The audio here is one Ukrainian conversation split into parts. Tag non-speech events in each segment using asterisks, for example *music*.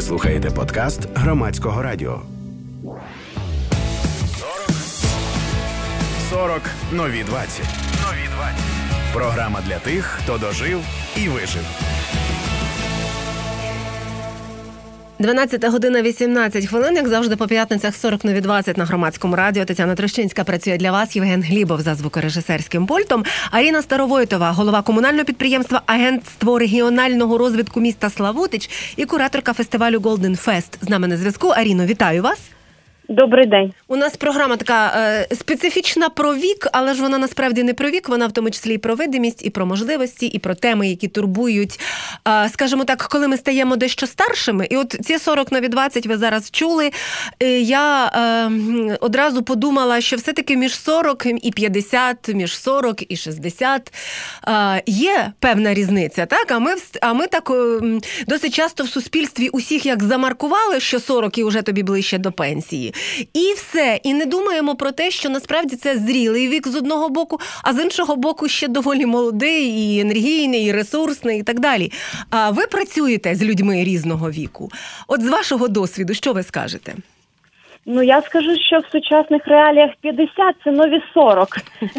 Ви слухаєте подкаст громадського радіо. 40 нові 20. Нові 20. Програма для тих, хто дожив і вижив. 12 година 18 хвилин, як завжди, по п'ятницях 40 нові 20 на громадському радіо. Тетяна Трощинська працює для вас. Євген Глібов за звукорежисерським пультом. Аріна Старовойтова, голова комунального підприємства Агентство регіонального розвитку міста Славутич і кураторка фестивалю Golden Fest. З нами на зв'язку. Аріно, вітаю вас. Добрий день. У нас програма така е, специфічна про вік, але ж вона насправді не про вік, вона в тому числі і про видимість, і про можливості, і про теми, які турбують. Е, скажімо так, коли ми стаємо дещо старшими, і от ці 40 нові 20 ви зараз чули. Е, я е, одразу подумала, що все-таки між 40 і 50, між 40 і 60 е, є певна різниця. Так, а ми а ми так е, досить часто в суспільстві усіх як замаркували, що 40 і вже тобі ближче до пенсії. І все. І не думаємо про те, що насправді це зрілий вік з одного боку, а з іншого боку, ще доволі молодий, і енергійний, і ресурсний, і так далі. А ви працюєте з людьми різного віку. От з вашого досвіду, що ви скажете? Ну я скажу, що в сучасних реаліях 50 – це нові 40.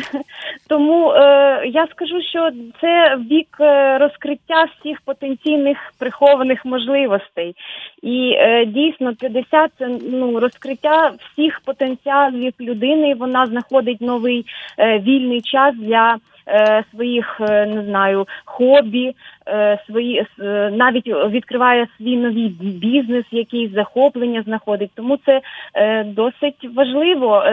*laughs* Тому е, я скажу, що це вік е, розкриття всіх потенційних прихованих можливостей. І е, дійсно 50 – це ну розкриття всіх потенціалів людини. Вона знаходить новий е, вільний час для. Е, своїх е, не знаю хобі, е, свої навіть відкриває свій новий бізнес, якийсь захоплення знаходить. Тому це досить важливо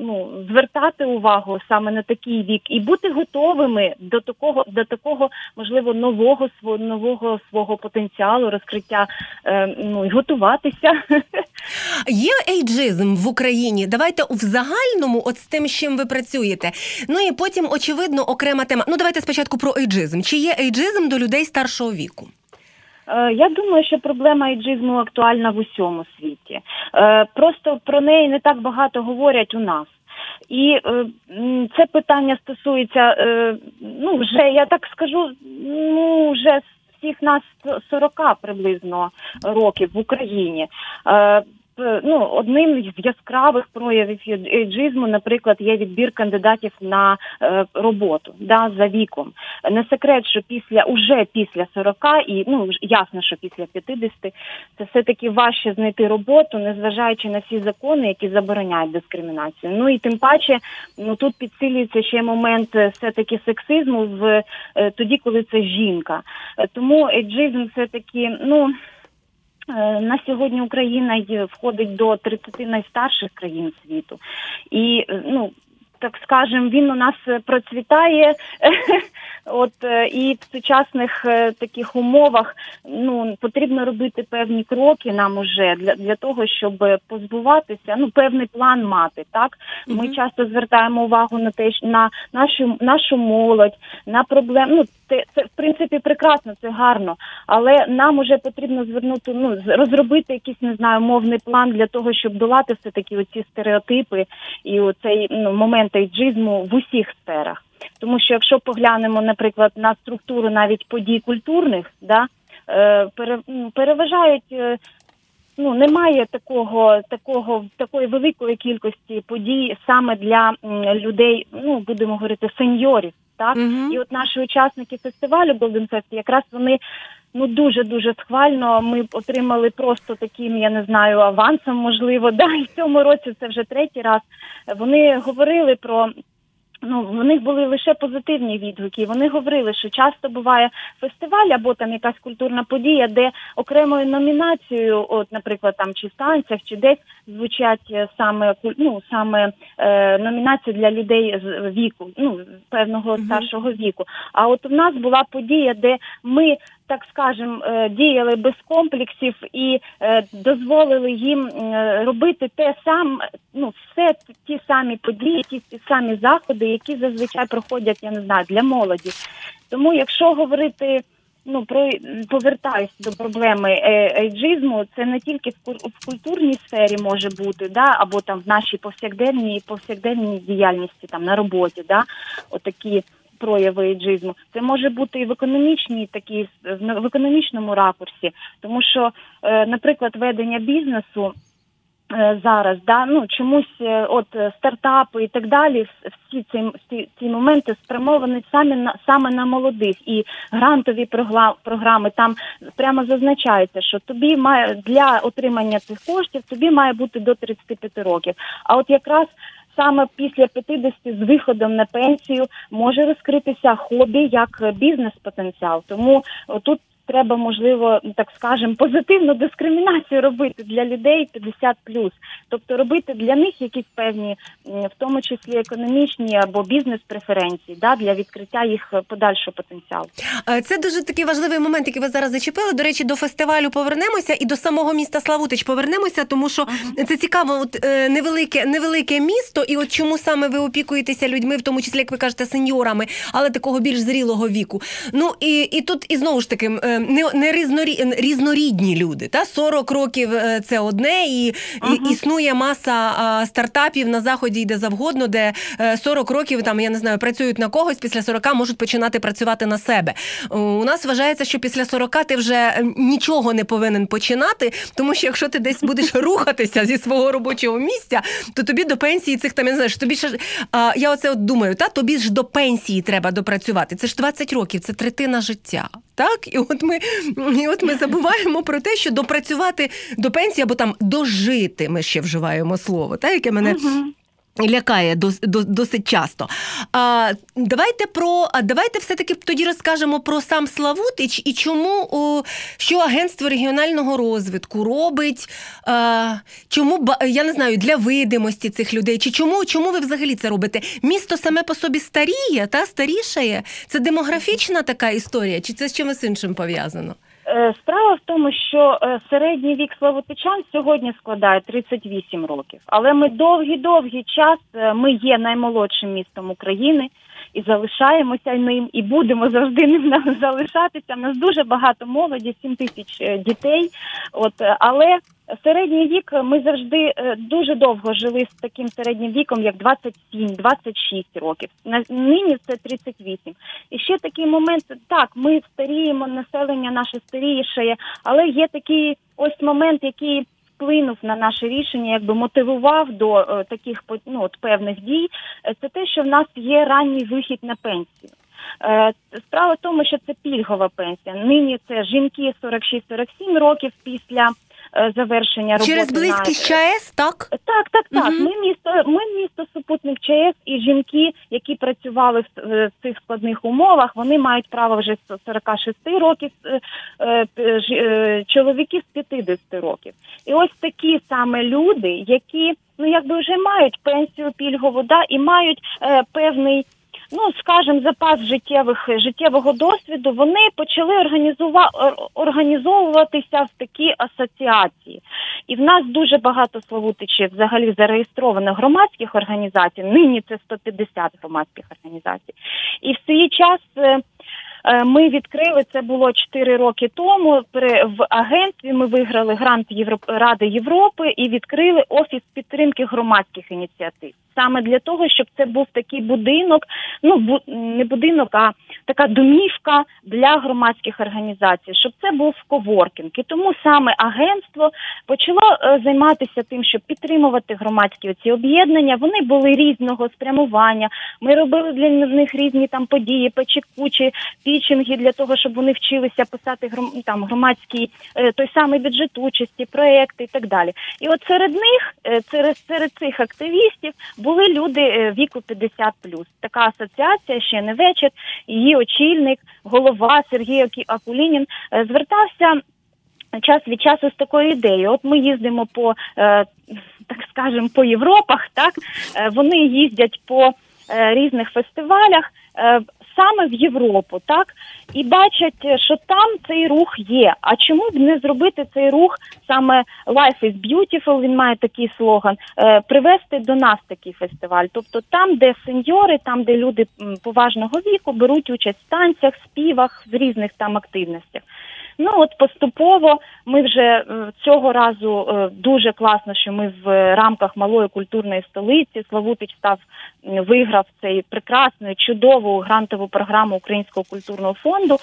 ну, звертати увагу саме на такий вік і бути готовими до такого, до такого можливо нового свого нового свого потенціалу, розкриття ну і готуватися. *laughs* Є ейджизм в Україні. Давайте в загальному, от з тим, з чим ви працюєте. Ну і потім, очевидно, окрема тема. Ну давайте спочатку про ейджизм. Чи є ейджизм до людей старшого віку? Е, я думаю, що проблема ейджизму актуальна в усьому світі. Е, просто про неї не так багато говорять у нас. І е, це питання стосується, ну вже я так скажу, ну вже всіх нас 40 приблизно років в Україні. Е, ну одним з яскравих проявів ейджизму, наприклад, є відбір кандидатів на е, роботу да за віком. Не секрет, що після уже після 40 і ну ясно, що після 50 це все таки важче знайти роботу, незважаючи на всі закони, які забороняють дискримінацію. Ну і тим паче, ну тут підсилюється ще момент е, все таки сексизму в тоді, коли це жінка. Тому ейджизм все таки ну. Е, на сьогодні Україна входить до 30 найстарших країн світу, і е, ну так скажем, він у нас процвітає, *laughs* от е, і в сучасних таких умовах ну потрібно робити певні кроки нам уже для для того, щоб позбуватися, ну певний план мати. Так ми mm-hmm. часто звертаємо увагу на те, на нашу нашу молодь, на проблему. Ну це, це в принципі прекрасно, це гарно, але нам уже потрібно звернути ну розробити якийсь не знаю мовний план для того, щоб долати все таки оці стереотипи і оцей ну, момент ейджизму в усіх сферах. Тому що якщо поглянемо, наприклад, на структуру навіть подій культурних, да е, ну, переважають. Е, ну немає такого, такого такої великої кількості подій саме для людей. Ну будемо говорити сеньорів, так uh і от наші учасники фестивалю Golden Fest, якраз вони ну дуже дуже схвально. Ми отримали просто таким, я не знаю, авансом, можливо, *laughs* да і в цьому році це вже третій раз. Вони говорили про Ну, в них були лише позитивні відгуки. Вони говорили, що часто буває фестиваль або там якась культурна подія, де окремою номінацією, от, наприклад, там чи в танцях, чи десь звучать е, саме ну, саме е, номінації для людей з віку, ну певного старшого віку. А от у нас була подія, де ми так скажем, е, діяли без комплексів і е, дозволили їм е, робити те саме, ну все ті самі події, ті самі заходи, які зазвичай проходять, я не знаю, для молоді. Тому, якщо говорити. Ну, про повертаюсь до проблеми ейджизму, це не тільки в культурній сфері може бути, да, або там в нашій повсякденній повсякденній діяльності, там на роботі, да, отакі прояви ейджизму. Це може бути і в економічній такій в економічному ракурсі, тому що, е, наприклад, ведення бізнесу. Е, зараз да ну чомусь, е, от стартапи і так далі, всі ці ці, ці моменти спрямовані саме на саме на молодих і грантові програми там прямо зазначається, що тобі має для отримання цих коштів тобі має бути до 35 років. А от якраз саме після 50 з виходом на пенсію може розкритися хобі як бізнес-потенціал. Тому тут треба, можливо, так скажемо, позитивну дискримінацію робити для людей 50+. тобто робити для них якісь певні, в тому числі економічні або бізнес-преференції, да, для відкриття їх подальшого потенціалу. Це дуже такий важливий момент, який ви зараз зачепили. До речі, до фестивалю повернемося і до самого міста Славутич повернемося, тому що uh-huh. це цікаво, от е, невелике, невелике місто, і от чому саме ви опікуєтеся людьми, в тому числі, як ви кажете, сеньорами, але такого більш зрілого віку. Ну і і тут і знову ж таки не не різнорі, різнорідні люди. Та 40 років е, це одне, і, ага. і існує маса стартапів на заході, де завгодно, де 40 е, років там я не знаю, працюють на когось. Після 40 можуть починати працювати на себе. У нас вважається, що після 40 ти вже нічого не повинен починати, тому що якщо ти десь будеш *laughs* рухатися зі свого робочого місця, то тобі до пенсії цих там я не знаю, тобі ще а, я оце от думаю, та тобі ж до пенсії треба допрацювати. Це ж 20 років, це третина життя. Так, і от ми і от ми забуваємо про те, що допрацювати до пенсії або там дожити. Ми ще вживаємо слово, та яке мене. Uh-huh. Лякає досить часто. А, Давайте про давайте все-таки тоді розкажемо про сам Славутич і чому о, що агентство регіонального розвитку робить, а, чому я не знаю для видимості цих людей, чи чому чому ви взагалі це робите? Місто саме по собі старіє та старішає? Це демографічна така історія, чи це з чимось іншим пов'язано? Е, справа в тому, що е, середній вік Славутичан сьогодні складає 38 років, але ми довгий-довгий час е, ми є наймолодшим містом України і залишаємося ним, і будемо завжди ним залишатися. У нас дуже багато молоді, 7 тисяч дітей. От але Середній вік ми завжди е, дуже довго жили з таким середнім віком, як 27-26 років. нині це 38. І ще такий момент, так, ми старіємо, населення наше старіше, але є такий ось момент, який вплинув на наше рішення, якби мотивував до е, таких ну, от певних дій. Е, це те, що в нас є ранній вихід на пенсію. Справа в тому, що це пільгова пенсія. Нині це жінки 46-47 років після. Е, завершення роботи через близькість на... ЧАЕС, так так, так, так. Угу. Ми місто, ми місто супутник ЧАЕС, і жінки, які працювали в цих складних умовах, вони мають право вже з 46 років, е, е, чоловіки з 50 років. І ось такі саме люди, які ну якби вже мають пенсію пільгову, да і мають е, певний ну скажімо, запас життєвих життєвого досвіду, вони почали організовуватися в такі асоціації. І в нас дуже багато Славутичів взагалі зареєстрованих громадських організацій. Нині це 150 громадських організацій. І в свій час. Е, Е, ми відкрили це було 4 роки тому. В агентстві ми виграли грант. Ради Європи і відкрили офіс підтримки громадських ініціатив. Саме для того, щоб це був такий будинок, ну бу... не будинок, а така домівка для громадських організацій, щоб це був коворкінг. І тому саме агентство почало е, займатися тим, щоб підтримувати громадські оці об'єднання. Вони були різного спрямування. Ми робили для них різні там події, печекучі пічинги для того, щоб вони вчилися писати там громадський е, той самий бюджет участі, проекти і так далі. І от серед них, е, серед, серед цих активістів, були люди е, віку 50+. Така асоціація ще не вечір. Її очільник, голова Сергій Акулінін звертався. Час від часу з такою ідеєю. От ми їздимо по так скажемо по Європах, так вони їздять по різних фестивалях саме в Європу, так і бачать, що там цей рух є. А чому б не зробити цей рух саме Life is Beautiful, Він має такий слоган, е, привести до нас такий фестиваль. Тобто там, де сеньори, там де люди поважного віку беруть участь в танцях, співах, в різних там активностях. Ну от поступово ми вже е, цього разу е, дуже класно, що ми в рамках малої культурної столиці Славутич став виграв цей прекрасну, чудову грантову програму Українського культурного фонду.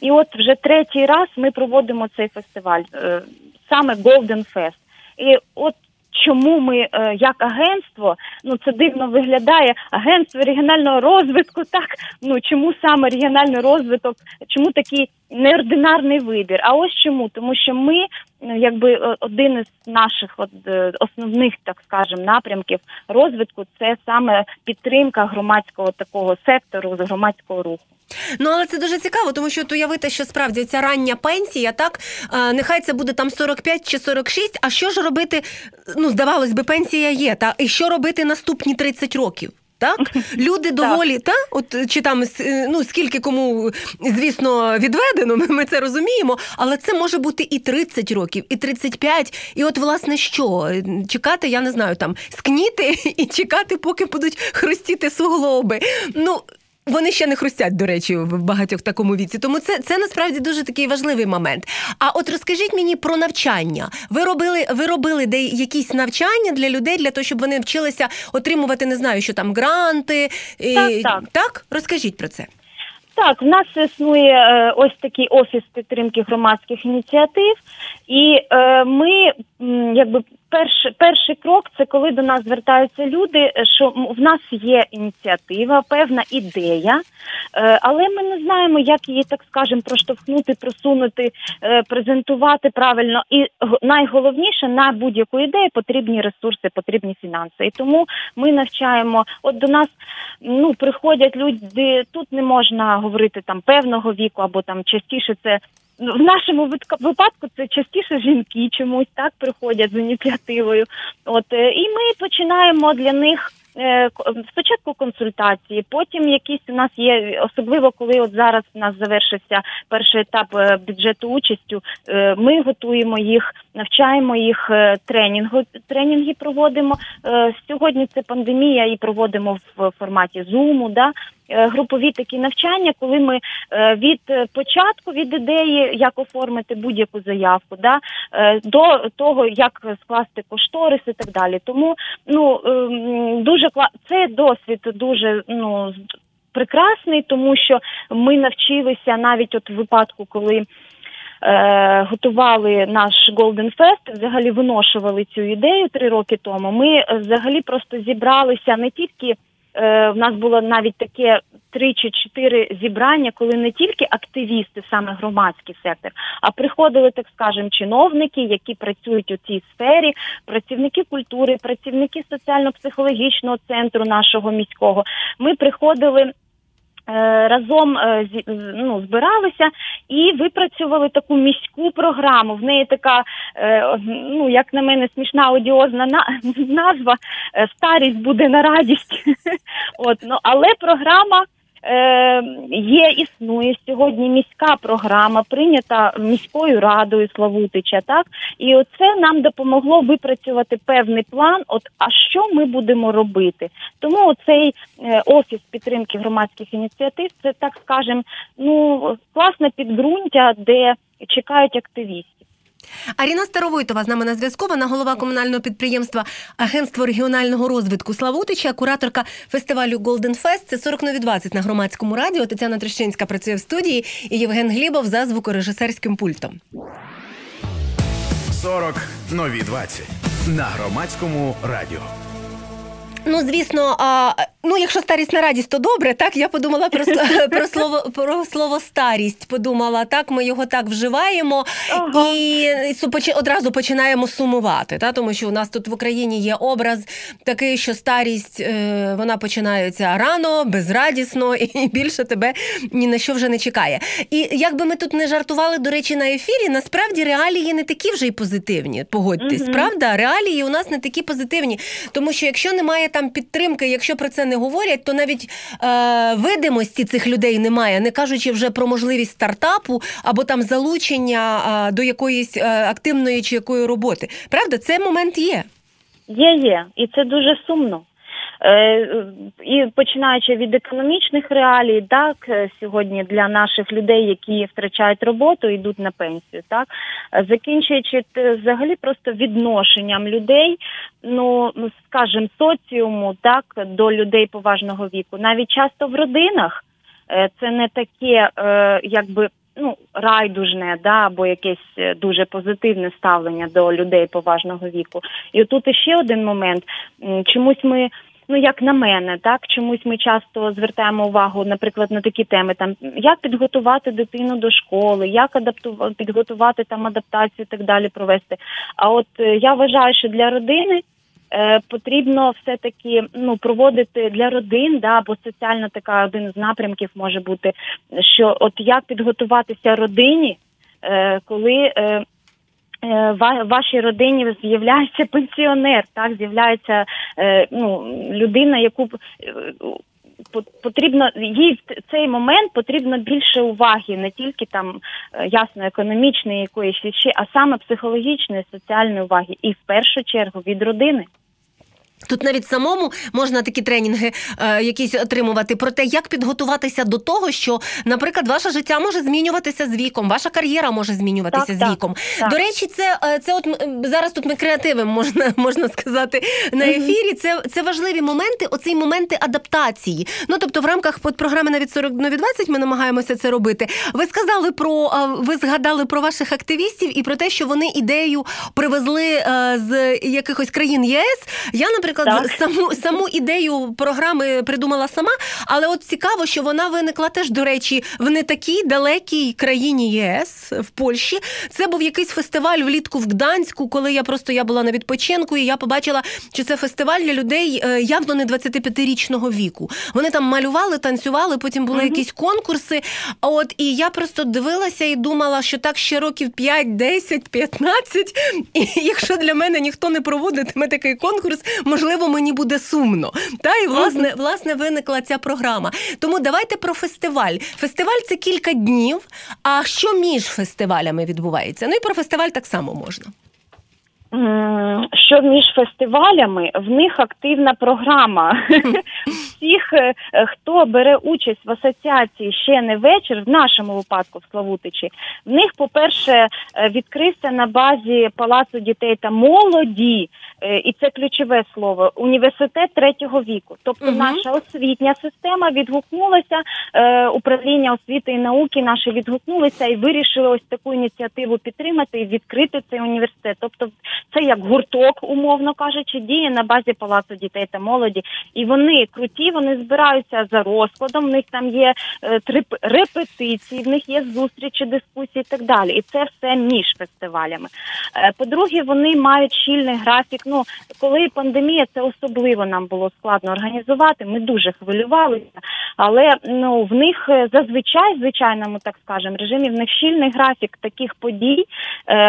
І от вже третій раз ми проводимо цей фестиваль, е, саме Golden Fest. І от чому ми е, як агентство, ну це дивно виглядає, агентство регіонального розвитку, *laughs* так ну чому саме регіональний розвиток, чому такий неординарний вибір? А ось чому? Тому що ми, ну, якби е, один із наших от, е, основних, так скажем, напрямків розвитку це саме підтримка громадського такого сектору, громадського руху. Ну але це дуже цікаво, тому що уявити, що справді ця рання пенсія, так е, нехай це буде там 45 чи 46, А що ж робити? Ну здавалось би, пенсія є, та і що робити наступні 30 років? Так, *laughs* люди доволі, та от чи там ну скільки кому, звісно, відведено, *laughs* ми, ми це розуміємо, але це може бути і 30 років, і 35, і от власне що чекати, я не знаю, там скніти *laughs* і чекати, поки будуть хрустіти суглоби. Ну вони ще не хрустять, до речі, в багатьох такому віці. Тому це, це насправді дуже такий важливий момент. А от розкажіть мені про навчання. Ви робили, ви робили де якісь навчання для людей, для того, щоб вони вчилися отримувати, не знаю, що там гранти. і- Так, так. так? Розкажіть про це. Так, в нас існує е, ось такий офіс підтримки громадських ініціатив, і е, ми якби перший, перший крок це коли до нас звертаються люди, е, що в нас є ініціатива, певна ідея, е, але ми не знаємо, як її так скажемо, проштовхнути, просунути, е, презентувати правильно. І найголовніше на будь-яку ідею потрібні ресурси, потрібні фінанси. І тому ми навчаємо. От до нас ну приходять люди. Тут не можна говорити там певного віку, або там частіше це. В нашому випадку це частіше жінки чомусь так приходять з ініціативою. От е, і ми починаємо для них е, спочатку консультації, потім якісь у нас є, особливо коли от зараз у нас завершився перший етап е, бюджету участю. Ми готуємо їх, навчаємо їх тренінгу. Тренінги проводимо. Сьогодні це пандемія і проводимо в форматі Zoom, да? Е, групові такі навчання, коли ми е, від е, початку, від ідеї, як оформити будь-яку заявку, да? до того, як скласти кошторис і так далі. Тому ну ем, дуже це досвід дуже ну прекрасний, тому що ми навчилися навіть от в випадку, коли. Готували наш Golden Fest, взагалі виношували цю ідею три роки тому. Ми взагалі просто зібралися не тільки в нас було навіть таке три чи чотири зібрання, коли не тільки активісти, саме громадський сектор, а приходили, так скажемо, чиновники, які працюють у цій сфері, працівники культури, працівники соціально-психологічного центру нашого міського. Ми приходили. Е, Разом е, ну, збиралися і випрацювали таку міську програму. В неї така, е, ну як на мене, смішна одіозна на- *laughs* назва Старість буде на радість. *laughs* От ну але програма. Е, є, існує сьогодні міська програма, прийнята міською радою Славутича, так і оце нам допомогло випрацювати певний план. От а що ми будемо робити? Тому цей е, офіс підтримки громадських ініціатив це так скажем, ну класне підґрунтя, де чекають активістів. Аріна Старовойтова з нами на зв'язку. Вона голова комунального підприємства Агентство регіонального розвитку Славутича, кураторка фестивалю Golden Fest. Це 40 нові 20 на громадському радіо. Тетяна Трещинська працює в студії і Євген Глібов за звукорежисерським пультом. 40 нові 20 на громадському радіо. Ну, звісно, а, ну якщо старість на радість, то добре. Так я подумала про, *laughs* про слово про слово старість. Подумала, так ми його так вживаємо Ага. і одразу починаємо сумувати. Та тому що у нас тут в Україні є образ такий, що старість е, вона починається рано, безрадісно, *laughs* і більше тебе ні на що вже не чекає. І як би ми тут не жартували, до речі, на ефірі, насправді реалії не такі вже й позитивні. Погодьтесь, Мгм. правда? Реалії у нас не такі позитивні. Тому що якщо немає там підтримки, якщо про це не говорять, то навіть е, видимості цих людей немає, не кажучи вже про можливість стартапу або там залучення е, до якоїсь е, активної чи якої роботи. Правда, це момент є. Є, є, і це дуже сумно. І починаючи від економічних реалій, так сьогодні для наших людей, які втрачають роботу, йдуть на пенсію, так закінчуючи взагалі просто відношенням людей, ну скажімо, соціуму, так до людей поважного віку, навіть часто в родинах. Це не таке, якби ну райдужне, да або якесь е, дуже позитивне ставлення до людей поважного віку. І тут іще один момент. Чомусь ми. Ну, як на мене, так чомусь ми часто звертаємо увагу, наприклад, на такі теми, там як підготувати дитину до школи, як адаптувати підготувати там адаптацію і так далі провести. А от е, я вважаю, що для родини Е, потрібно все таки ну проводити для родин, да, бо соціальна така один з напрямків може бути, що от як підготуватися родині, е, коли в вашій родині з'являється пенсіонер, так з'являється ну людина, яку потрібно їй в цей момент потрібно більше уваги, не тільки там ясно економічної якоїсь а саме психологічної, соціальної уваги, і в першу чергу від родини. Тут навіть самому можна такі тренінги е, якісь отримувати про те, як підготуватися до того, що, наприклад, ваше життя може змінюватися з віком, ваша кар'єра може змінюватися так, з віком. Так, до речі, це е, це от зараз тут ми креативим можна *laughs* можна сказати на ефірі. Це це важливі моменти, оці моменти адаптації. Ну тобто, в рамках програми навіть 40 нові 20 ми намагаємося це робити. Ви сказали про ви згадали про ваших активістів і про те, що вони ідею привезли е, з якихось країн ЄС. Я, наприклад наприклад, так. саму саму ідею програми придумала сама, але от цікаво, що вона виникла теж, до речі, в не такій далекій країні ЄС в Польщі. Це був якийсь фестиваль влітку в Гданську, коли я просто я була на відпочинку, і я побачила, що це фестиваль для людей е, явно не 25-річного віку. Вони там малювали, танцювали, потім були угу. якісь конкурси. От і я просто дивилася і думала, що так ще років 5, 10, 15, І якщо для мене ніхто не проводитиме такий конкурс, може можливо, мені буде сумно. Та і власне власне виникла ця програма. Тому давайте про фестиваль. Фестиваль це кілька днів. А що між фестивалями відбувається? Ну і про фестиваль так само можна. Що між фестивалями в них активна програма. *laughs* Всіх, е, хто бере участь в асоціації ще не вечір, в нашому випадку в Славутичі, в них, по-перше, е, відкрився на базі Палацу дітей та молоді, е, і це ключове слово, університет третього віку. Тобто угу. наша освітня система відгукнулася, управління освіти і науки наше відгукнулося і вирішили ось таку ініціативу підтримати і відкрити цей університет. Тобто це як гурток, умовно кажучи, діє на базі палацу дітей та молоді, і вони круті, вони збираються за розкладом. В них там є е, три репетиції, в них є зустрічі, дискусії і так далі. І це все між фестивалями. Е, по-друге, вони мають щільний графік. Ну коли пандемія, це особливо нам було складно організувати. Ми дуже хвилювалися, але ну в них е, зазвичай, звичайному так скажемо, режимі в них щільний графік таких подій.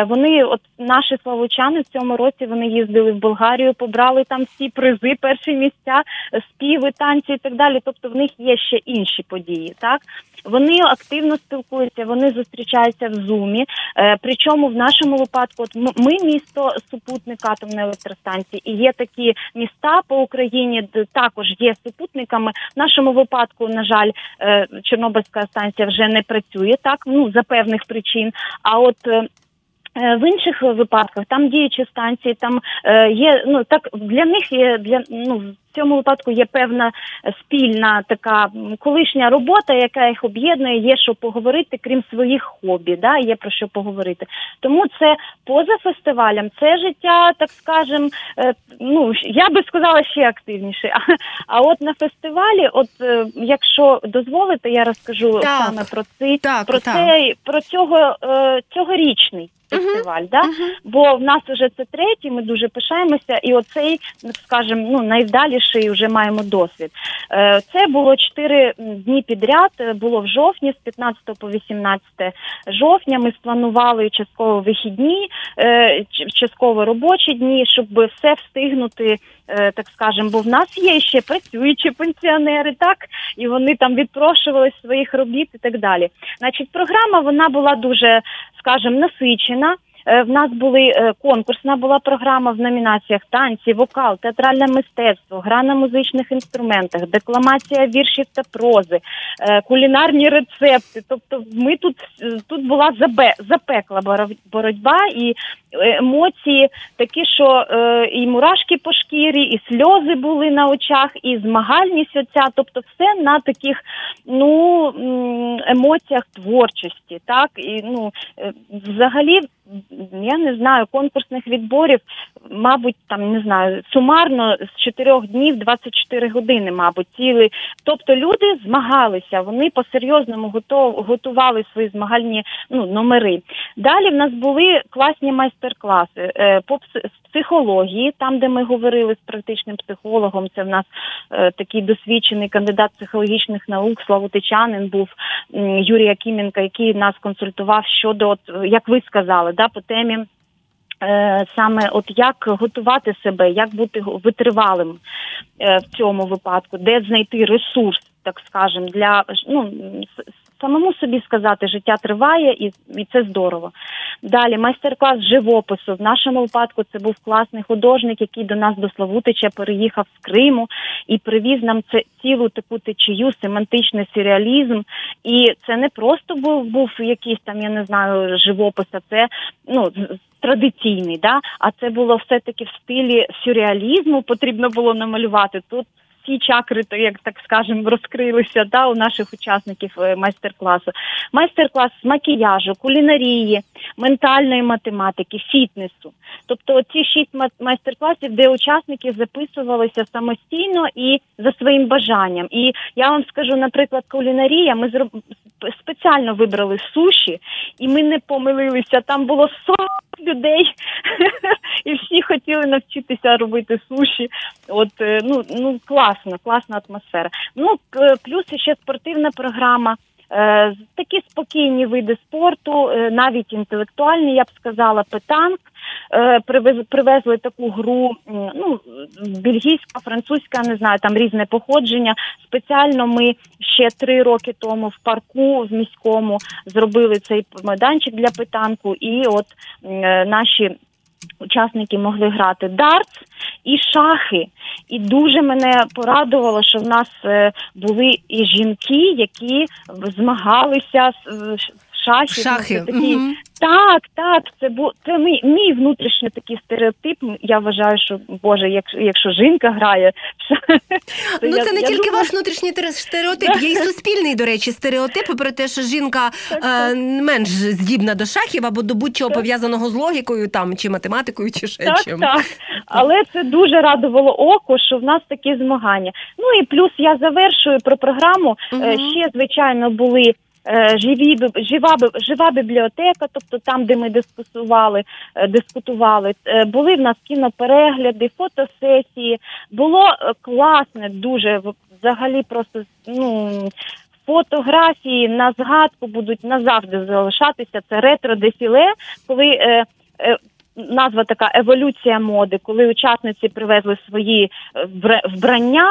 Вони, от наші славучани в цьому році вони їздили в Болгарію, побрали там всі призи, перші місця, співи, танці і так далі. Тобто в них є ще інші події. Так вони активно спілкуються, вони зустрічаються в зумі. Е, причому в нашому випадку, от ми місто супутник атомної електростанції, і є такі міста по Україні, де також є супутниками. В нашому випадку, на жаль, е, Чорнобильська станція вже не працює так. Ну за певних причин. А от е, в інших випадках там діючі станції, там е, є ну так для них є для ну в цьому випадку є певна спільна така колишня робота, яка їх об'єднує. Є що поговорити, крім своїх хобі. Да, є про що поговорити. Тому це поза фестивалем, це життя, так скажем, е, ну я би сказала ще активніше. А, а от на фестивалі, от якщо дозволите, я розкажу так, саме про цей так, про так. цей про цього цьогорічний фестиваль. Да? Uh-huh. Бо в нас вже це третій, ми дуже пишаємося, і оцей, скажімо, ну найвдаліший вже маємо досвід. Е, це було чотири дні підряд. Е, було в жовтні, з 15 по 18 жовтня. Ми спланували частково вихідні, е, частково робочі дні, щоб все встигнути. Так скажемо, бо в нас є ще працюючі пенсіонери, так і вони там відпрошували своїх робіт і так далі. Значить, програма вона була дуже скажімо, насичена. Е, В нас були е, конкурсна була програма в номінаціях танці, вокал, театральне мистецтво, гра на музичних інструментах, декламація віршів та прози, е, кулінарні рецепти. Тобто, ми тут тут була запекла боротьба і емоції такі, що і мурашки по шкірі, і сльози були на очах, і змагальність оця, тобто все на таких ну емоціях творчості, так і ну взагалі. Я не знаю, конкурсних відборів, мабуть, там не знаю, сумарно з 4 днів 24 години, мабуть, ціли. Тобто люди змагалися, вони по-серйозному готували свої змагальні ну, номери. Далі в нас були класні майстер-класи е, по психології, там, де ми говорили з практичним психологом. Це в нас е, такий досвідчений кандидат психологічних наук, Славутичанин був Юрій Акіменко, який нас консультував щодо, от, як ви сказали, да, темі. е, Саме от як готувати себе, як бути витривалим е, в цьому випадку, де знайти ресурс, так скажем, для ну самому собі сказати, життя триває і, і це здорово. Далі майстер-клас живопису. В нашому випадку це був класний художник, який до нас до Славутича переїхав з Криму і привіз нам це цілу таку течію, семантичний сюрреалізм. І це не просто був був якийсь там, я не знаю, живопис, а це ну традиційний, да? а це було все-таки в стилі сюрреалізму, потрібно було намалювати. Тут всі чакри, то як так скажемо, розкрилися да, у наших учасників е, майстер-класу. Майстер-клас з макіяжу, кулінарії, ментальної математики, фітнесу. Тобто ці шість ма- майстер-класів, де учасники записувалися самостійно і за своїм бажанням. І я вам скажу, наприклад, кулінарія. Ми зроб... спеціально вибрали суші, і ми не помилилися. Там було 40 людей, і всі хотіли навчитися робити суші. От е, ну ну класно, класна атмосфера. Ну плюс ще спортивна програма. Е, Такі спокійні види спорту, е, навіть інтелектуальні, я б сказала, петанк. Е, Привезли таку гру, ну бельгійська, французька, не знаю, там різне походження. Спеціально ми ще три роки тому в парку в міському зробили цей майданчик для питанку, і от наші учасники могли грати дартс і шахи. І дуже мене порадувало, що в нас е, були і жінки, які змагалися з е, ш- шахи. Це такі, Мгм. так, так, це бу це мій, мій внутрішній такий стереотип. Я вважаю, що Боже, якщо якщо жінка грає, то Ну, я- це не я тільки думаю, ваш внутрішній стереотип, є й *laughs* суспільний, до речі, стереотип про те, що жінка е, менш здібна до шахів або до будь-чого пов'язаного з логікою, там чи математикою, чи ще Так, чим. так. Але це дуже радувало око, що в нас такі змагання. Ну і плюс я завершую про програму. Мгм. Ще звичайно були. Е, Живі жива жива бібліотека, тобто там, де ми дискусували, е, дискутували, Е, були в нас кіноперегляди, фотосесії. Було класне, дуже взагалі просто ну фотографії на згадку будуть назавжди залишатися. Це ретро-дефіле, коли е, е, назва така еволюція моди, коли учасниці привезли свої вбрання.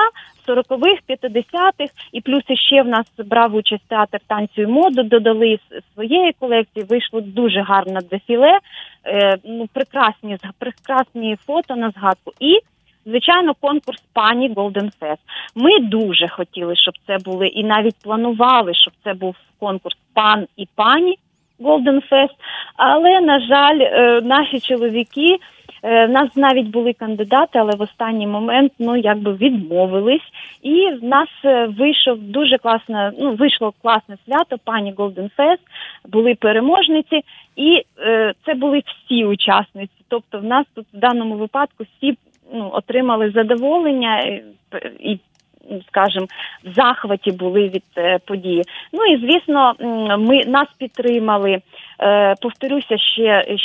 40-х, 50-х, і плюс ще в нас брав участь театр танцю і моду, додали своєї колекції. Вийшло дуже гарне дефіле, е, ну прекрасні прекрасні фото на згадку. І звичайно, конкурс пані Golden Fest. Ми дуже хотіли, щоб це були, і навіть планували, щоб це був конкурс пан і пані Golden Fest. Але на жаль, е, наші чоловіки. е, В нас навіть були кандидати, але в останній момент ну якби відмовились, і в нас е, вийшов дуже класне. Ну вийшло класне свято. Пані Golden Fest, були переможниці, і це були всі учасниці. Тобто, в нас тут в даному випадку всі ну, отримали задоволення і. Скажем, в захваті були від е, події. Ну і звісно, ми нас підтримали. Е, повторюся ще,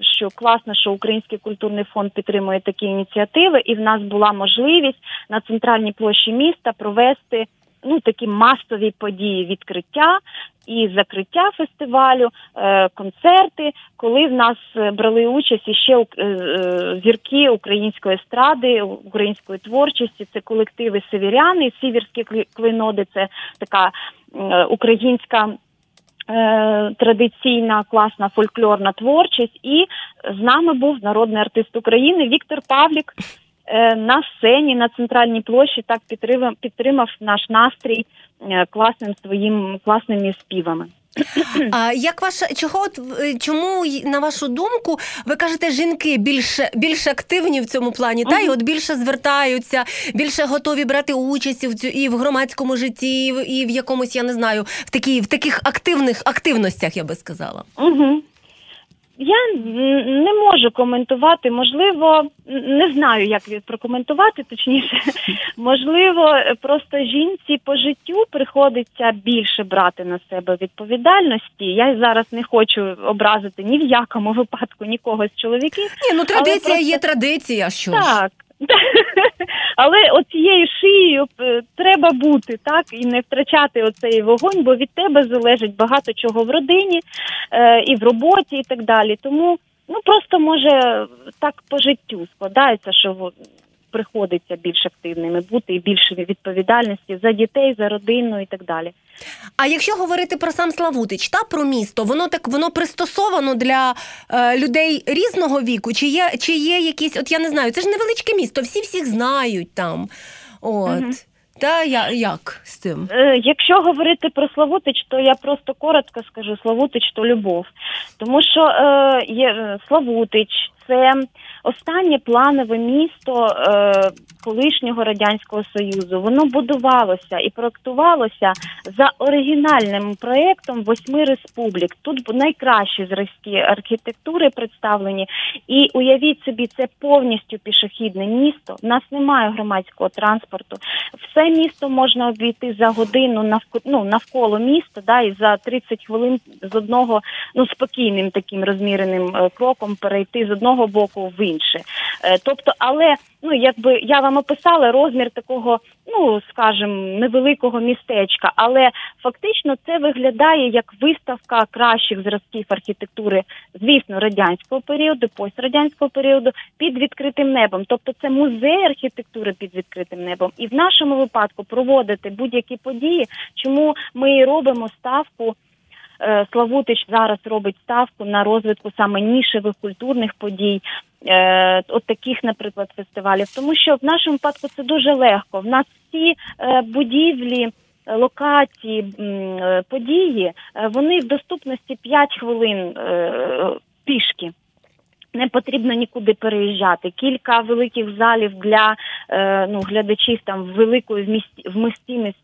що класно, що Український культурний фонд підтримує такі ініціативи, і в нас була можливість на центральній площі міста провести ну такі масові події відкриття і закриття фестивалю, е, концерти, коли в нас е, брали участь іще е, зірки української естради, української творчості. Це колективи севіряни, сіверські кли- клейноди, це така українська традиційна класна фольклорна творчість. І з нами був народний артист України Віктор Павлік на сцені на центральній площі. Так підтримав, підтримав наш настрій е, класним своїм класними співами. А як ваша чого от е, чому й- на вашу думку ви кажете, жінки більш більш активні в цьому плані, та і от більше звертаються, більше готові брати участь в цю і в громадському житті, і в, якомусь, я не знаю, в такій в таких активних активностях, я би сказала. Угу. Я не можу коментувати, можливо, не знаю, як прокоментувати, точніше, *laughs* можливо, просто жінці по життю приходиться більше брати на себе відповідальності. Я зараз не хочу образити ні в якому випадку нікого з чоловіків. Ні, ну традиція просто- є традиція. Що ж? Так. *laughs* Але оцією шиєю е, треба бути, так, і не втрачати оцей вогонь, бо від тебе залежить багато чого в родині е, і в роботі, і так далі. Тому ну просто може так по життю складається, що приходиться більш активними бути і більше відповідальності за дітей, за родину і так далі. А якщо говорити про сам Славутич та про місто, воно так воно пристосовано для е, людей різного віку? Чи є, чи є якісь, от я не знаю, це ж невеличке місто, всі всіх знають там. От. Мгм. Та я як з цим? Е, Якщо говорити про Славутич, то я просто коротко скажу Славутич то любов. Тому що е, є е, Славутич це останнє планове місто е, колишнього радянського союзу. Воно будувалося і проектувалося за оригінальним проектом восьми республік. Тут найкращі зразки архітектури представлені. І уявіть собі, це повністю пішохідне місто. У нас немає громадського транспорту. Все місто можна обійти за годину навко, ну, навколо міста, да, і за 30 хвилин з одного ну спокійним таким розміреним е, кроком перейти з одного боку в інше. Е, тобто, але ну якби я вам описала розмір такого, ну скажімо, невеликого містечка, але фактично це виглядає як виставка кращих зразків архітектури, звісно, радянського періоду, пострадянського періоду під відкритим небом. Тобто, це музей архітектури під відкритим небом. І в нашому випадку проводити будь-які події, чому ми робимо ставку. Е, Славутич зараз робить ставку на розвитку саме нішевих культурних подій, е, от таких, наприклад, фестивалів. Тому що в нашому випадку це дуже легко. В нас всі е, будівлі. Локації, події, вони в доступності 5 хвилин пішки. Не потрібно нікуди переїжджати. Кілька великих залів для ну, глядачів там великої вмісті,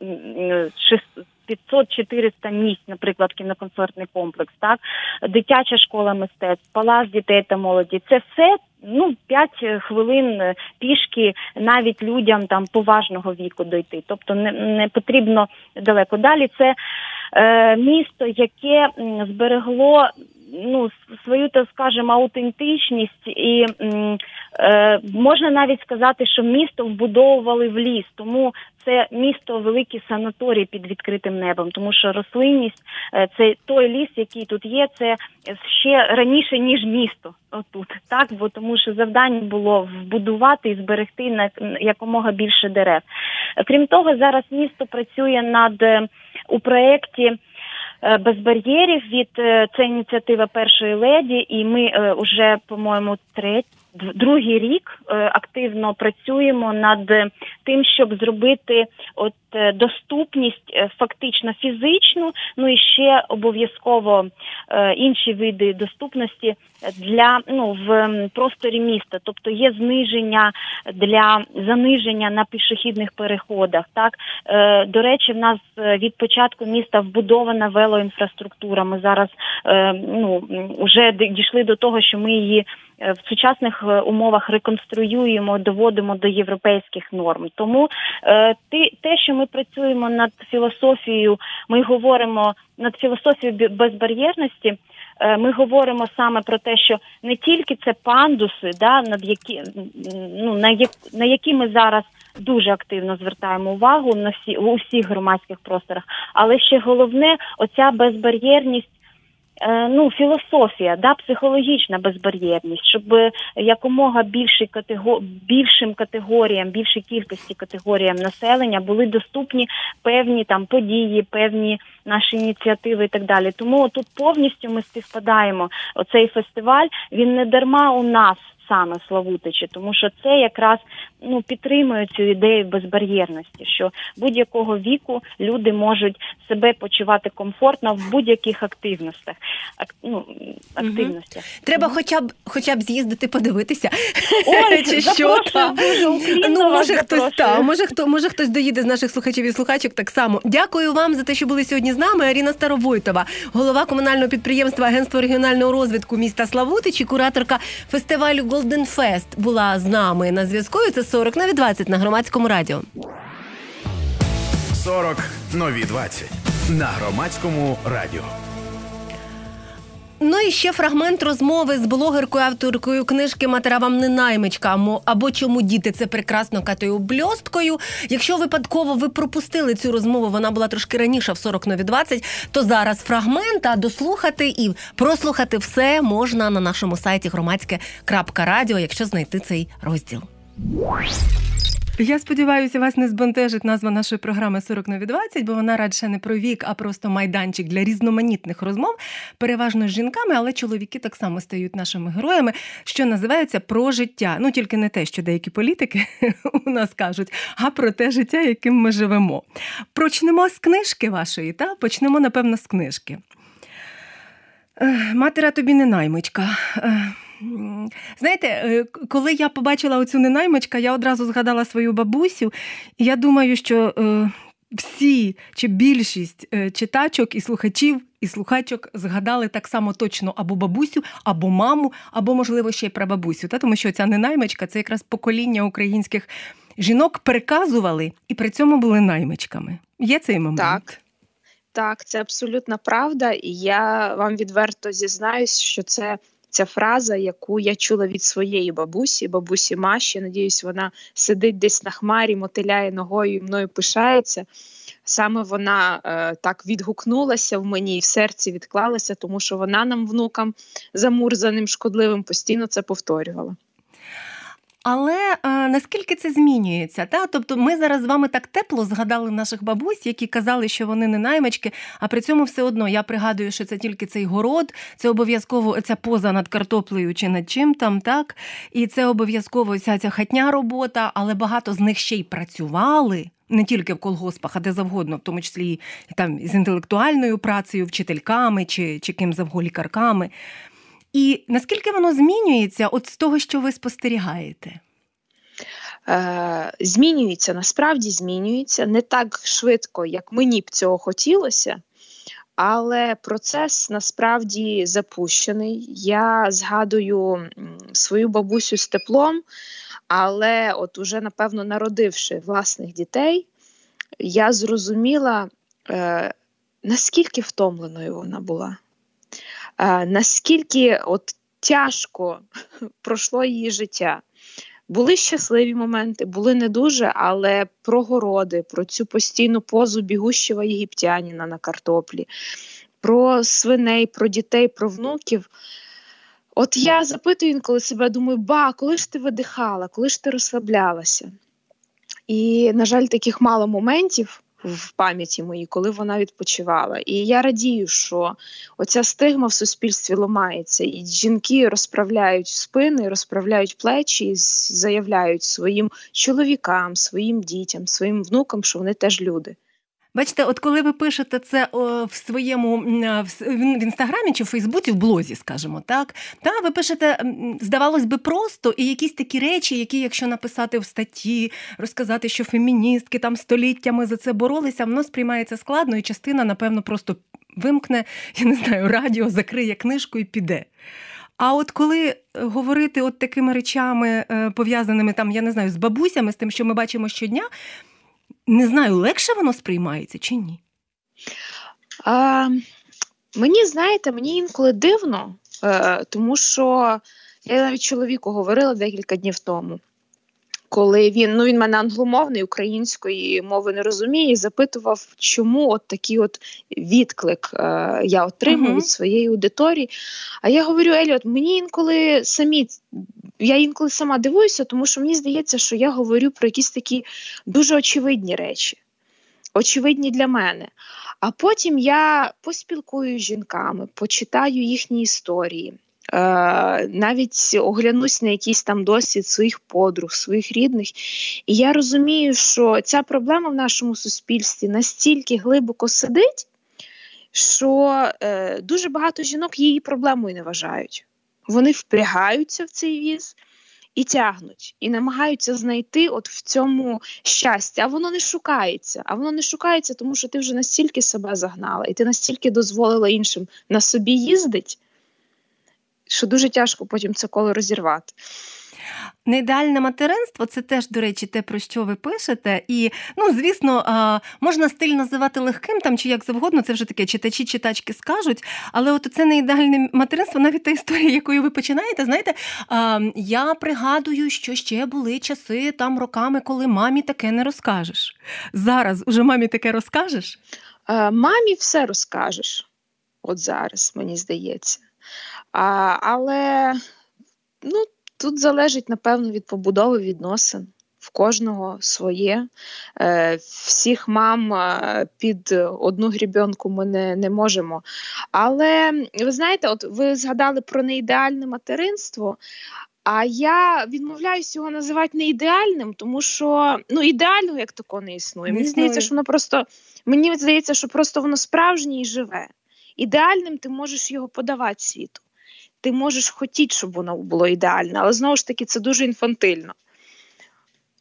шест- 500-400 місць, наприклад, кіноконцертний комплекс, так дитяча школа мистецтв, палац дітей та молоді. Це все ну 5 хвилин е, пішки навіть людям там поважного віку дойти. Тобто не, не потрібно далеко. Далі це е, місто, яке зберегло ну свою, так скажемо, аутентичність, і е, можна навіть сказати, що місто вбудовували в ліс, тому це місто великий санаторій під відкритим небом, тому що рослинність е, це той ліс, який тут є, це ще раніше ніж місто. Отут так, бо тому що завдання було вбудувати і зберегти на якомога більше дерев. Крім того, зараз місто працює над е, у проєкті без бар'єрів від е, це ініціатива першої леді, і ми вже по-моєму, третій. Другий рік е, активно працюємо над тим, щоб зробити от е, доступність е, фактично фізичну, ну і ще обов'язково інші види доступності для ну в просторі міста. Тобто є зниження для заниження на пішохідних переходах. Так до речі, в нас від початку міста вбудована велоінфраструктура. Ми зараз ну м, уже дійшли до того, що ми її в сучасних е, умовах реконструюємо, доводимо до європейських норм. Тому е, те, що ми працюємо над філософією, ми говоримо над філософією безбар'єрності. е, Ми говоримо саме про те, що не тільки це пандуси, да, над які ну на як на які ми зараз дуже активно звертаємо увагу на всі у всіх громадських просторах, але ще головне оця безбар'єрність ну, філософія, да, психологічна безбар'єрність, щоб якомога більший катего... більшим категоріям, більшій кількості категоріям населення були доступні певні там події, певні наші ініціативи і так далі. Тому тут повністю ми співпадаємо. Оцей фестиваль він не дарма у нас саме Славутичі, тому що це якраз ну підтримує цю ідею безбар'єрності, що будь-якого віку люди можуть себе почувати комфортно в будь-яких активностях. Ак, ну, активностях. Угу. Треба, хоча б хоча б з'їздити, подивитися. Ой, *laughs* Чи що там? ну може хтось та може хто може хтось доїде з наших слухачів і слухачок так само. Дякую вам за те, що були сьогодні з нами. Аріна Старовойтова, голова комунального підприємства Агентство регіонального розвитку міста Славутич і кураторка фестивалю Golden Fest була з нами на зв'язку. Це 40 нові 20 на громадському радіо. 40 нові 20 на громадському радіо. Ну і ще фрагмент розмови з блогеркою, авторкою книжки Матера вам не наймичка або чому діти це прекрасно катою бльосткою. Якщо випадково ви пропустили цю розмову, вона була трошки раніше в 40 нові 20, то зараз фрагмент, а дослухати і прослухати все можна на нашому сайті громадське.радіо, якщо знайти цей розділ. Я сподіваюся, вас не збентежить назва нашої програми «40 нові 20», бо вона радше не про вік, а просто майданчик для різноманітних розмов, переважно з жінками, але чоловіки так само стають нашими героями, що називається про життя. Ну тільки не те, що деякі політики *laughs* у нас кажуть, а про те життя, яким ми живемо. Почнемо з книжки вашої, та почнемо, напевно, з книжки. Матера тобі не наймичка. Знаєте, е, коли я побачила оцю ненаймочка, я одразу згадала свою бабусю, і я думаю, що е, всі чи більшість е, читачок і слухачів і слухачок згадали так само точно або бабусю, або маму, або, можливо, ще й прабабусю. Та? Тому що ця ненаймичка це якраз покоління українських жінок переказували і при цьому були наймичками. Є цей момент? Так. Так, це абсолютна правда, і я вам відверто зізнаюсь, що це ця фраза, яку я чула від своєї бабусі, бабусі Маші. Надіюсь, вона сидить десь на хмарі, мотиляє ногою і мною пишається. Саме вона е, так відгукнулася в мені і в серці відклалася, тому що вона нам, внукам, замурзаним, шкодливим, постійно це повторювала. Але а, е, наскільки це змінюється? Та? Тобто ми зараз з вами так тепло згадали наших бабусь, які казали, що вони не наймички, а при цьому все одно я пригадую, що це тільки цей город, це обов'язково ця поза над картоплею чи над чим там, так? І це обов'язково ця ця хатня робота, але багато з них ще й працювали. Не тільки в колгоспах, а де завгодно, в тому числі там з інтелектуальною працею, вчительками чи чи ким завгодно лікарками. І наскільки воно змінюється от з того, що ви спостерігаєте? Е, Змінюється, насправді змінюється не так швидко, як мені б цього хотілося. Але процес насправді запущений. Я згадую свою бабусю з теплом, але, от уже, напевно, народивши власних дітей, я зрозуміла, е, наскільки втомленою вона була наскільки от тяжко *laughs* пройшло її життя. Були щасливі моменти, були не дуже, але про городи, про цю постійну позу бігущого єгиптяніна на картоплі, про свиней, про дітей, про внуків. От я запитую інколи себе, думаю, ба, коли ж ти видихала, коли ж ти розслаблялася? І, на жаль, таких мало моментів в пам'яті моїй, коли вона відпочивала. І я радію, що оця стигма в суспільстві ламається, і жінки розправляють спини, розправляють плечі, і заявляють своїм чоловікам, своїм дітям, своїм внукам, що вони теж люди. Бачите, от коли ви пишете це в своєму в інстаграмі чи в Фейсбуці, в блозі, скажімо так, та ви пишете, здавалось би, просто і якісь такі речі, які, якщо написати в статті, розказати, що феміністки там століттями за це боролися, воно сприймається складно, і частина, напевно, просто вимкне, я не знаю, радіо, закриє книжку і піде. А от коли говорити от такими речами, е, пов'язаними там, я не знаю, з бабусями, з тим, що ми бачимо щодня. Не знаю, легше воно сприймається чи ні? А, Мені, знаєте, мені інколи дивно, е, тому що я навіть чоловіку говорила декілька днів тому. Коли він ну він мене англомовний української мови не розуміє, і запитував, чому от такий от відклик е, я отримав uh-huh. від своєї аудиторії. А я говорю, Еліот, мені інколи самі. Я інколи сама дивуюся, тому що мені здається, що я говорю про якісь такі дуже очевидні речі, очевидні для мене. А потім я поспілкую з жінками, почитаю їхні історії. Е, навіть оглянусь на якийсь там досвід своїх подруг, своїх рідних. І я розумію, що ця проблема в нашому суспільстві настільки глибоко сидить, що е, дуже багато жінок її проблемою не вважають. Вони впрягаються в цей віз. І тягнуть, і намагаються знайти от в цьому щастя. А воно не шукається. А воно не шукається, тому що ти вже настільки себе загнала, і ти настільки дозволила іншим на собі їздить, що дуже тяжко потім це коло розірвати. Неідеальне материнство це теж, до речі, те, про що ви пишете. І, ну, звісно, можна стиль називати легким там чи як завгодно, це вже таке читачі, читачки скажуть. Але от це неідеальне материнство, навіть та історія, якою ви починаєте, знаєте, я пригадую, що ще були часи там роками, коли мамі таке не розкажеш. Зараз уже мамі таке розкажеш? Мамі все розкажеш. От зараз, мені здається. А, Але ну, тут залежить, напевно, від побудови відносин. В кожного своє. Е, всіх мам е, під одну грібенку ми не, не можемо. Але ви знаєте, от ви згадали про неідеальне материнство. А я відмовляюся його називати неідеальним, тому що ну ідеального як такого не існує. Мені здається, що воно просто мені здається, що просто воно справжнє і живе. Ідеальним ти можеш його подавати світу ти можеш хотіти, щоб воно було ідеальне, але знову ж таки це дуже інфантильно.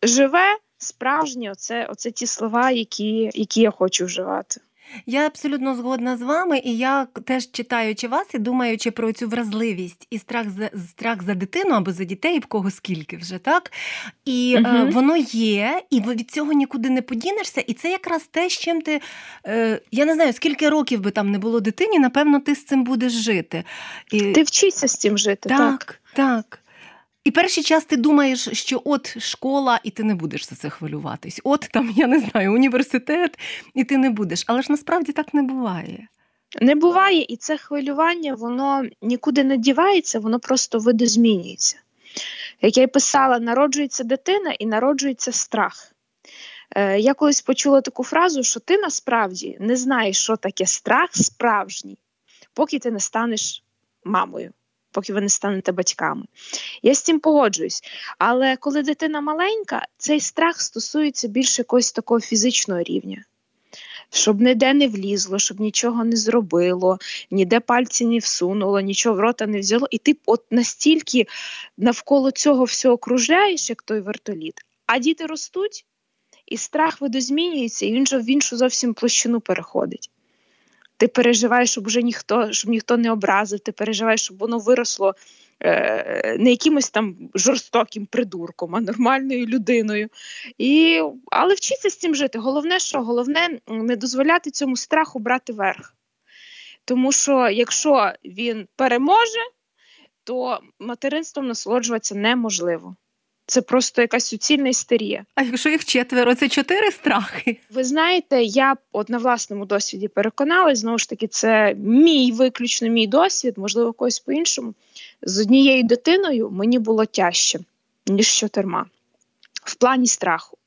Живе, справжнє, оце, оце ті слова, які, які я хочу вживати. Я абсолютно згодна з вами, і я теж читаючи вас і думаючи про цю вразливість і страх за страх за дитину або за дітей, в кого скільки вже так. І угу. е, воно є, і від цього нікуди не подінешся. І це якраз те, з чим ти е, я не знаю, скільки років би там не було дитині, напевно, ти з цим будеш жити. І... Ти вчишся з цим жити. Так, так. так. І перший час ти думаєш, що от школа, і ти не будеш за це хвилюватись. От там, я не знаю, університет, і ти не будеш. Але ж насправді так не буває. Не буває, і це хвилювання, воно нікуди не дівається, воно просто видозмінюється. Як я й писала, народжується дитина і народжується страх. Е, Я колись почула таку фразу, що ти насправді не знаєш, що таке страх справжній, поки ти не станеш мамою поки ви не станете батьками. Я з цим погоджуюсь. Але коли дитина маленька, цей страх стосується більше якогось такого фізичного рівня. Щоб ніде не влізло, щоб нічого не зробило, ніде пальці не всунуло, нічого в рота не взяло. І ти от настільки навколо цього всього окружаєш, як той вертоліт. А діти ростуть, і страх видозмінюється, і він же в іншу зовсім площину переходить. Ти переживаєш, щоб вже ніхто щоб ніхто не образив, ти переживаєш, щоб воно виросло е, не якимось там жорстоким придурком, а нормальною людиною. І, Але вчиться з цим жити. Головне, що головне не дозволяти цьому страху брати верх. Тому що якщо він переможе, то материнством насолоджуватися неможливо. Це просто якась суцільна істерія. А якщо їх четверо, це чотири страхи. Ви знаєте, я от на власному досвіді переконалась, знову ж таки, це мій виключно мій досвід, можливо, когось по-іншому. З однією дитиною мені було тяжче, ніж з чотирма. В плані страху.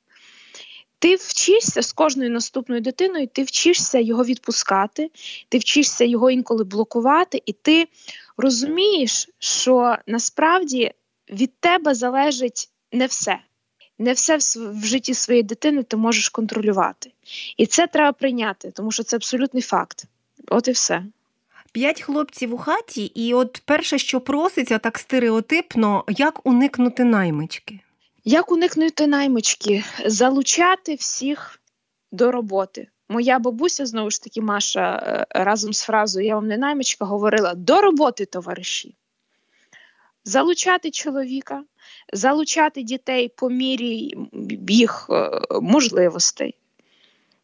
Ти вчишся з кожною наступною дитиною, ти вчишся його відпускати, ти вчишся його інколи блокувати, і ти розумієш, що насправді від тебе залежить не все. Не все в житті своєї дитини ти можеш контролювати. І це треба прийняти, тому що це абсолютний факт. От і все. П'ять хлопців у хаті, і от перше, що проситься так стереотипно, як уникнути наймички? Як уникнути наймички? Залучати всіх до роботи. Моя бабуся, знову ж таки, Маша, е, разом з фразою Я вам не наймичка говорила до роботи, товариші залучати чоловіка, залучати дітей по мірі їх е, можливостей.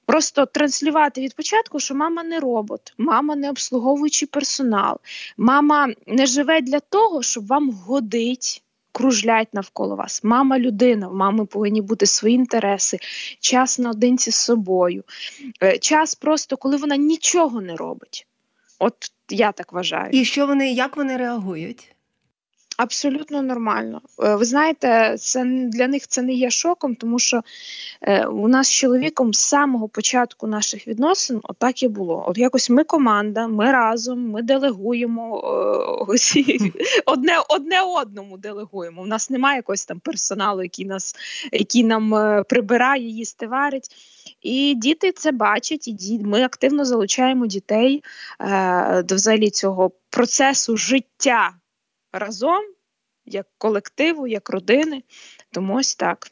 Просто транслювати від початку, що мама не робот, мама не обслуговуючий персонал, мама не живе для того, щоб вам годить кружлять навколо вас. Мама людина, в мами повинні бути свої інтереси, час наодинці з собою, е, час просто, коли вона нічого не робить. От я так вважаю. І що вони, як вони реагують? Абсолютно нормально. Е, Ви знаєте, це для них це не є шоком, тому що е, у нас з чоловіком з самого початку наших відносин отак і було. От якось ми команда, ми разом, ми делегуємо е, ось *laughs* одне, одне одному делегуємо. У нас немає якогось там персоналу, який нас, який нам прибирає, їсти варить. І діти це бачать, і ді- ми активно залучаємо дітей е, до взагалі цього процесу життя разом, як колективу, як родини. Тому ось так.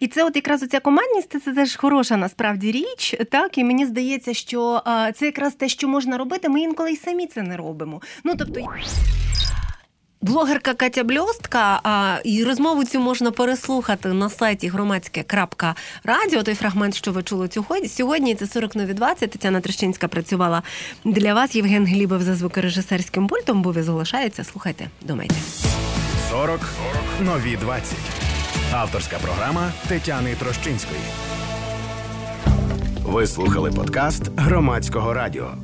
І це от якраз оця командність, це, теж хороша насправді річ. Так, і мені здається, що це якраз те, що можна робити. Ми інколи й самі це не робимо. Ну тобто. Блогерка Катя Бльостка, а, і розмову цю можна переслухати на сайті громадське.радіо. Той фрагмент, що ви чули сьогодні. Це 40 нові 20. Тетяна Трещинська працювала для вас. Євген Глібов за звукорежисерським пультом, бо ви залишається. Слухайте, думайте. 40 нові 20. Авторська програма Тетяни Трощинської. Ви слухали подкаст громадського радіо.